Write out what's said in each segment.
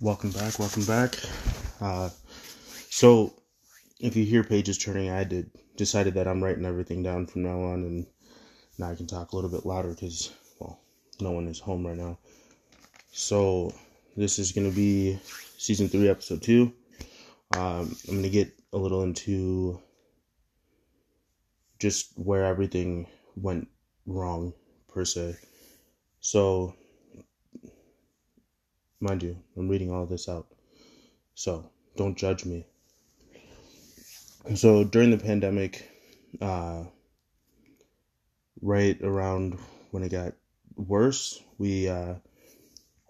Welcome back, welcome back. Uh, so, if you hear pages turning, I did decided that I'm writing everything down from now on, and now I can talk a little bit louder because, well, no one is home right now. So, this is to be season three, episode two. Um, I'm to get a little into just where everything went wrong, per se. So, Mind you, I'm reading all this out. So don't judge me. So during the pandemic, uh, right around when it got worse, we uh,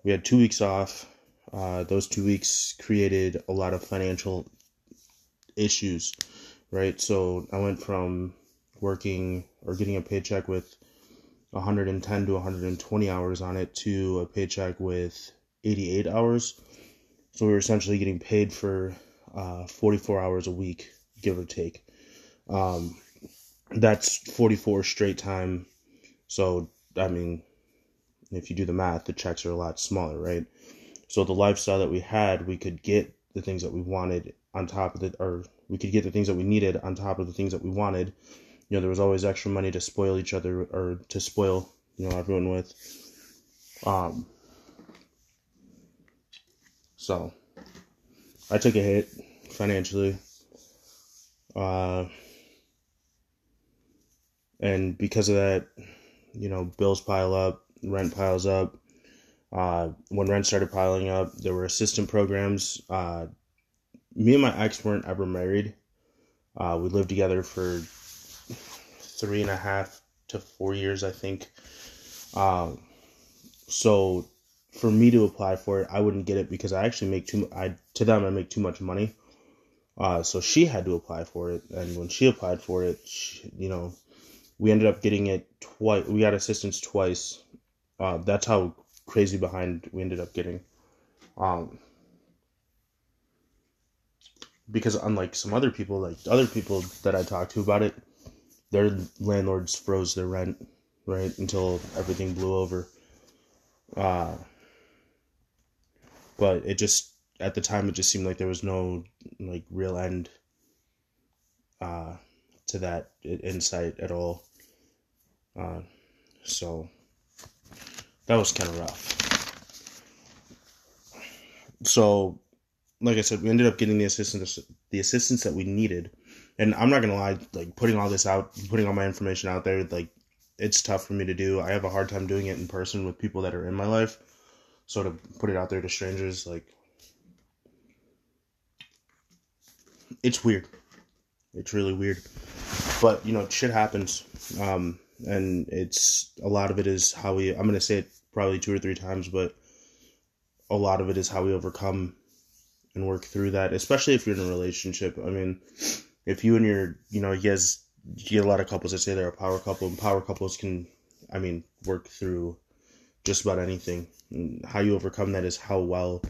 we had two weeks off. Uh, those two weeks created a lot of financial issues, right? So I went from working or getting a paycheck with 110 to 120 hours on it to a paycheck with 88 hours. So we were essentially getting paid for uh, 44 hours a week, give or take. Um, that's 44 straight time. So, I mean, if you do the math, the checks are a lot smaller, right? So the lifestyle that we had, we could get the things that we wanted on top of the, or we could get the things that we needed on top of the things that we wanted. You know, there was always extra money to spoil each other or to spoil, you know, everyone with. Um, so I took a hit financially. Uh, and because of that, you know, bills pile up, rent piles up. Uh, when rent started piling up, there were assistant programs. Uh, me and my ex weren't ever married. Uh, we lived together for three and a half to four years, I think. Um, so for me to apply for it, I wouldn't get it because I actually make too. I to them I make too much money. Uh, so she had to apply for it, and when she applied for it, she, you know, we ended up getting it twice. We got assistance twice. Uh, that's how crazy behind we ended up getting. Um, because unlike some other people, like other people that I talked to about it, their landlords froze their rent right until everything blew over. Uh, but it just at the time it just seemed like there was no like real end uh, to that insight at all. Uh, so that was kind of rough. So, like I said, we ended up getting the assistance the assistance that we needed, and I'm not gonna lie, like putting all this out, putting all my information out there, like it's tough for me to do. I have a hard time doing it in person with people that are in my life sort of put it out there to strangers like it's weird. It's really weird. But you know shit happens um and it's a lot of it is how we i'm gonna say it probably two or three times but a lot of it is how we overcome and work through that especially if you're in a relationship. I mean if you and your you know you guys you get a lot of couples that say they're a power couple and power couples can i mean work through just about anything. How you overcome that is how well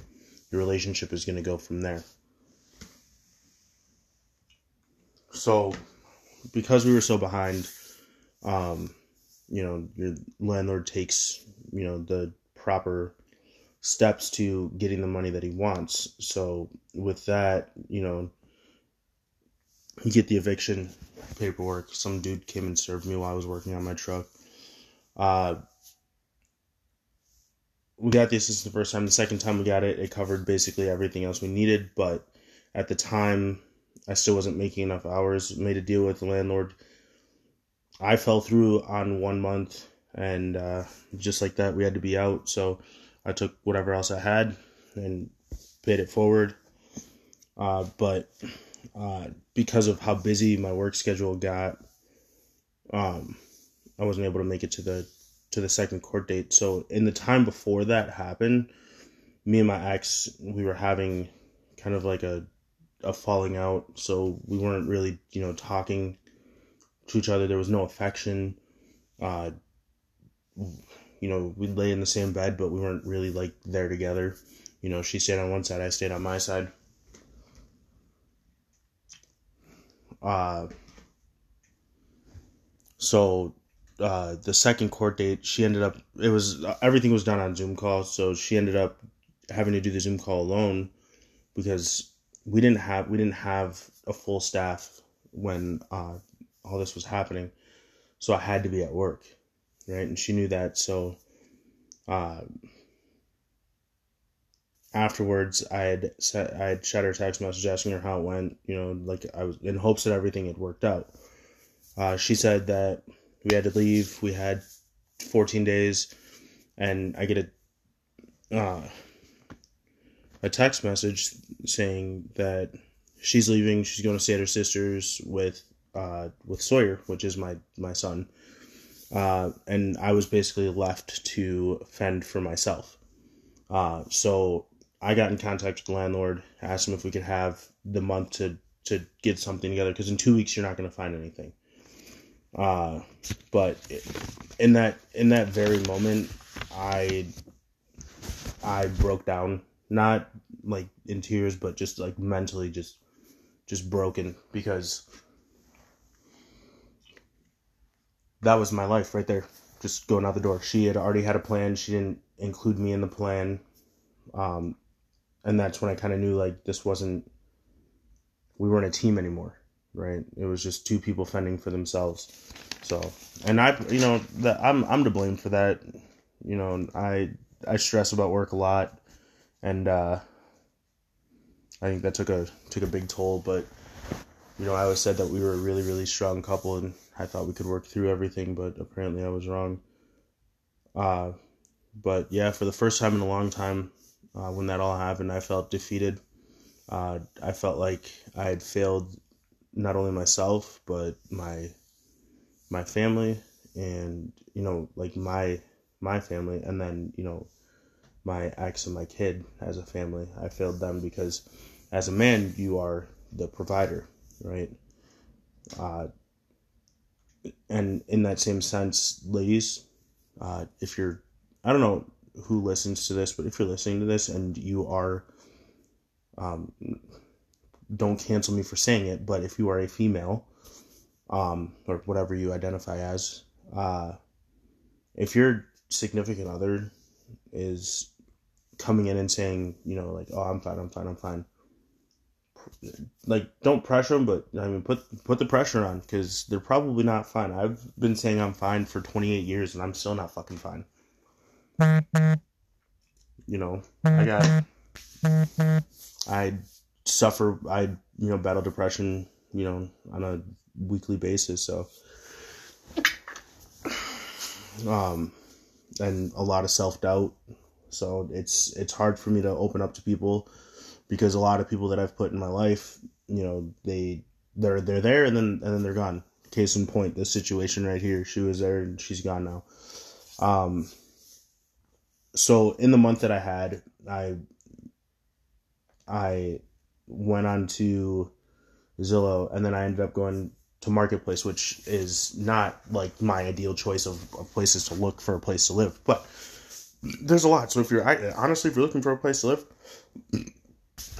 your relationship is going to go from there. So, because we were so behind, um, you know, your landlord takes, you know, the proper steps to getting the money that he wants. So, with that, you know, you get the eviction paperwork. Some dude came and served me while I was working on my truck. Uh, we got the assistance the first time. The second time we got it, it covered basically everything else we needed. But at the time, I still wasn't making enough hours. Made a deal with the landlord. I fell through on one month, and uh, just like that, we had to be out. So I took whatever else I had and paid it forward. Uh, but uh, because of how busy my work schedule got, um, I wasn't able to make it to the to the second court date. So in the time before that happened, me and my ex we were having kind of like a a falling out. So we weren't really you know talking to each other. There was no affection. Uh, you know, we'd lay in the same bed, but we weren't really like there together. You know, she stayed on one side, I stayed on my side. Uh, so uh, the second court date, she ended up. It was everything was done on Zoom call, so she ended up having to do the Zoom call alone because we didn't have we didn't have a full staff when uh, all this was happening, so I had to be at work, right? And she knew that, so uh, afterwards I had set, I had shot her text message asking her how it went, you know, like I was in hopes that everything had worked out. Uh, she said that we had to leave. We had 14 days, and I get a uh, a text message saying that she's leaving. She's going to stay at her sister's with uh, with Sawyer, which is my my son. Uh, and I was basically left to fend for myself. Uh, so I got in contact with the landlord, asked him if we could have the month to to get something together because in two weeks you're not going to find anything. Uh, but in that in that very moment, I I broke down, not like in tears, but just like mentally, just just broken because that was my life right there, just going out the door. She had already had a plan. She didn't include me in the plan, um, and that's when I kind of knew like this wasn't. We weren't a team anymore right? It was just two people fending for themselves. So, and I, you know, that I'm I'm to blame for that. You know, I I stress about work a lot, and uh, I think that took a took a big toll. But you know, I always said that we were a really really strong couple, and I thought we could work through everything, but apparently I was wrong. Uh, but yeah, for the first time in a long time, uh, when that all happened, I felt defeated. Uh, I felt like I had failed not only myself but my my family and you know like my my family and then you know my ex and my kid as a family. I failed them because as a man you are the provider right? Uh, and in that same sense ladies uh, if you're i don't know who listens to this but if you're listening to this and you are um, don't cancel me for saying it, but if you are a female, um, or whatever you identify as, uh, if your significant other is coming in and saying, you know, like, oh, I'm fine, I'm fine, I'm fine. Like, don't pressure them, but I mean, put put the pressure on because they're probably not fine. I've been saying I'm fine for 28 years and I'm still not fucking fine. You know, I got, I suffer I you know battle depression you know on a weekly basis so. Um and a lot of self-doubt. So it's it's hard for me to open up to people because a lot of people that I've put in my life you know they they're they're there and then and then they're gone. Case in point this situation right here she was there and she's gone now. Um so in the month that I had I I went on to Zillow, and then I ended up going to Marketplace, which is not like my ideal choice of, of places to look for a place to live. But there's a lot. So if you're I, honestly, if you're looking for a place to live,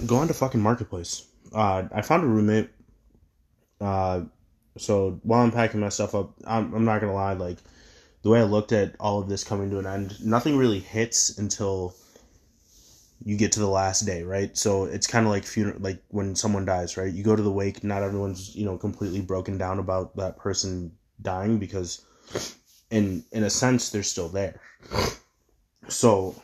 go on to fucking Marketplace. Uh, I found a roommate. Uh, so while I'm packing my stuff up, I'm, I'm not gonna lie, like the way I looked at all of this coming to an end, nothing really hits until you get to the last day, right? So it's kind of like funeral, like when someone dies, right? You go to the wake, not everyone's you know completely broken down about that person dying because, in in a sense, they're still there. So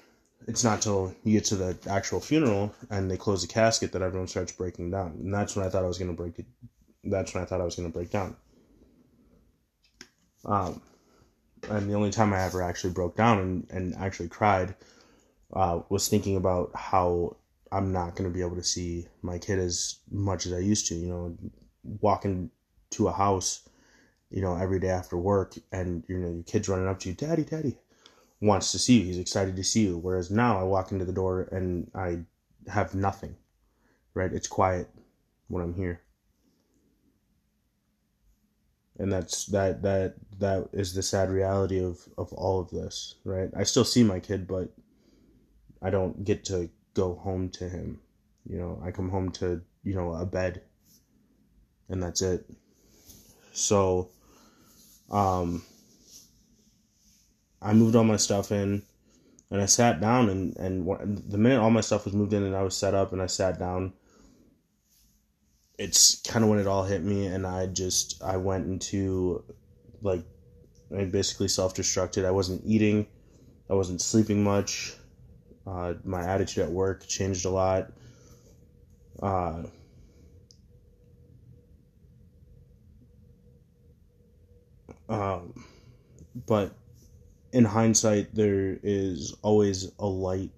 it's not till you get to the actual funeral and they close the casket that everyone starts breaking down, and that's when I thought I was gonna break it. That's when I thought I was gonna break down. Um, and the only time I ever actually broke down and, and actually cried uh, was thinking about how I'm not going to be able to see my kid as much as I used to. You know, walking to a house, you know, every day after work, and you know your kid's running up to you, "Daddy, Daddy," wants to see you. He's excited to see you. Whereas now, I walk into the door and I have nothing. Right? It's quiet when I'm here. And that's that that that is the sad reality of of all of this, right? I still see my kid, but I don't get to go home to him. You know, I come home to, you know, a bed and that's it. So um I moved all my stuff in. and I sat down and and the minute all my stuff was moved in and I was set up and I sat down it's kind of when it all hit me and I just I went into like I basically self-destructed. I wasn't eating, I wasn't sleeping much. Uh, my attitude at work changed a lot. Uh, um, but in hindsight, there is always a light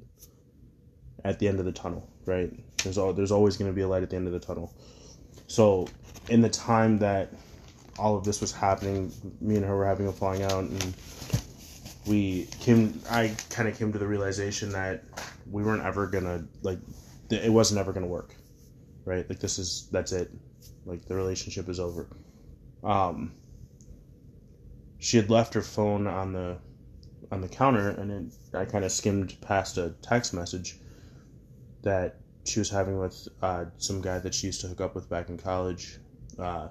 at the end of the tunnel, right? There's all, there's always going to be a light at the end of the tunnel. So, in the time that all of this was happening, me and her were having a falling out, and we came. I kind of came to the realization that we weren't ever gonna like. It wasn't ever gonna work, right? Like this is that's it. Like the relationship is over. Um. She had left her phone on the on the counter, and it, I kind of skimmed past a text message that she was having with uh, some guy that she used to hook up with back in college. Uh,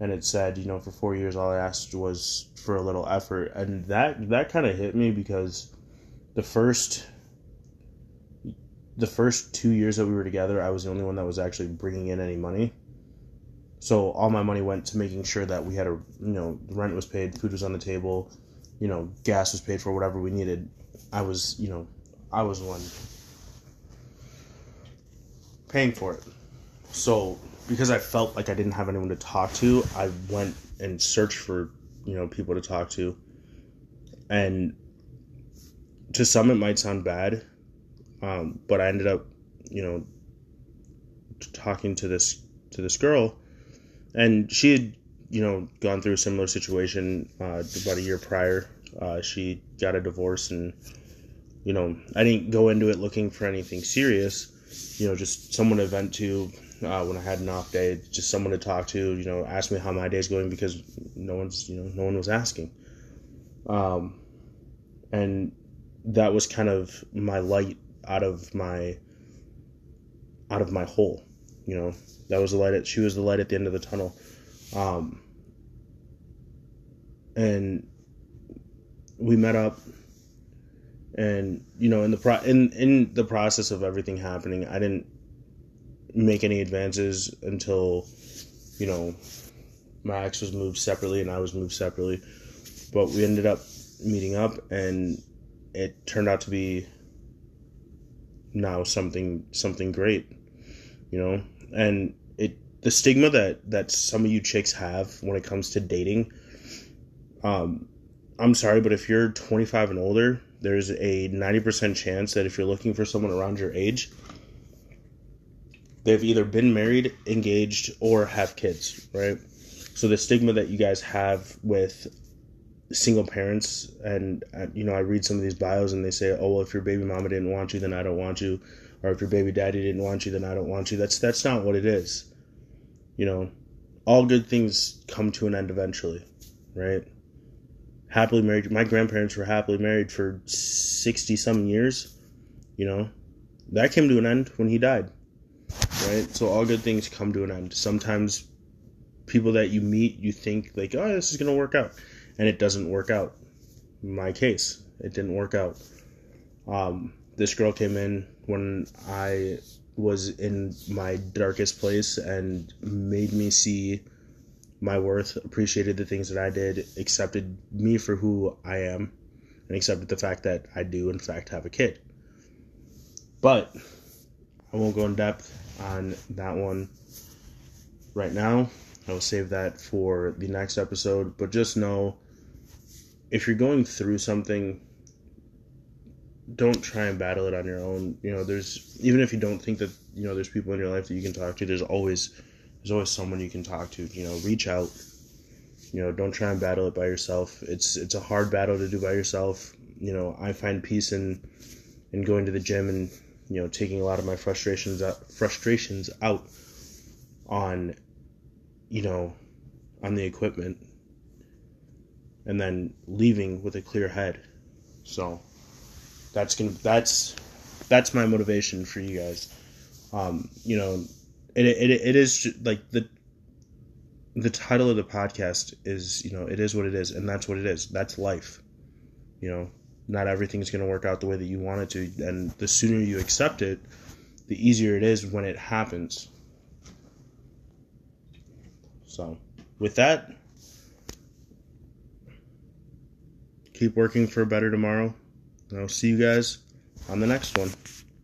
and it said, you know, for four years, all I asked was for a little effort, and that that kind of hit me because the first the first two years that we were together, I was the only one that was actually bringing in any money. So all my money went to making sure that we had a, you know, rent was paid, food was on the table, you know, gas was paid for, whatever we needed. I was, you know, I was one paying for it. So because I felt like I didn't have anyone to talk to, I went and searched for you know people to talk to, and to some it might sound bad, um, but I ended up you know talking to this to this girl, and she had you know gone through a similar situation uh, about a year prior. Uh, she got a divorce and you know I didn't go into it looking for anything serious you know, just someone to vent to uh, when I had an off day, just someone to talk to, you know, ask me how my day's going because no one's, you know, no one was asking. Um, and that was kind of my light out of my, out of my hole, you know, that was the light. At, she was the light at the end of the tunnel. Um, and we met up and you know in the pro in in the process of everything happening i didn't make any advances until you know my ex was moved separately and i was moved separately. But we ended up meeting up and it turned out to be now something something great you know? And it the stigma that that some of you chicks have when it comes to dating um i'm sorry but if you're 25 and older there's a 90% chance that if you're looking for someone around your age, they've either been married, engaged, or have kids, right? So the stigma that you guys have with single parents, and uh, you know, I read some of these bios and they say, "Oh, well, if your baby mama didn't want you, then I don't want you," or if your baby daddy didn't want you, then I don't want you. That's that's not what it is. You know, all good things come to an end eventually, right? happily married. My grandparents were happily married for 60 some years. You know, that came to an end when he died. Right? So all good things come to an end. Sometimes people that you meet, you think, like, oh, this is to work out. And it doesn't work out. In my case, it didn't work out. Um, this girl came in when I was in my darkest place and made me see my worth, appreciated the things that I did, accepted me for who I am, and accepted the fact that I do, in fact, have a kid. But I won't go in depth on that one right now. I will save that for the next episode. But just know if you're going through something, don't try and battle it on your own. You know, there's even if you don't think that you know there's people in your life that you can talk to, there's always there's always someone you can talk to. You know, reach out. You know, don't try and battle it by yourself. It's it's a hard battle to do by yourself. You know, I find peace in in going to the gym and you know taking a lot of my frustrations out, frustrations out on you know on the equipment and then leaving with a clear head. So that's gonna that's that's my motivation for you guys. Um, you know, it, it, it is like the the title of the podcast is you know it is what it is and that's what it is that's life you know not everything's going to work out the way that you want it to. And the sooner you accept it, the easier it is when it happens. So, with that, keep working for a better tomorrow. And I'll see you guys on the next one.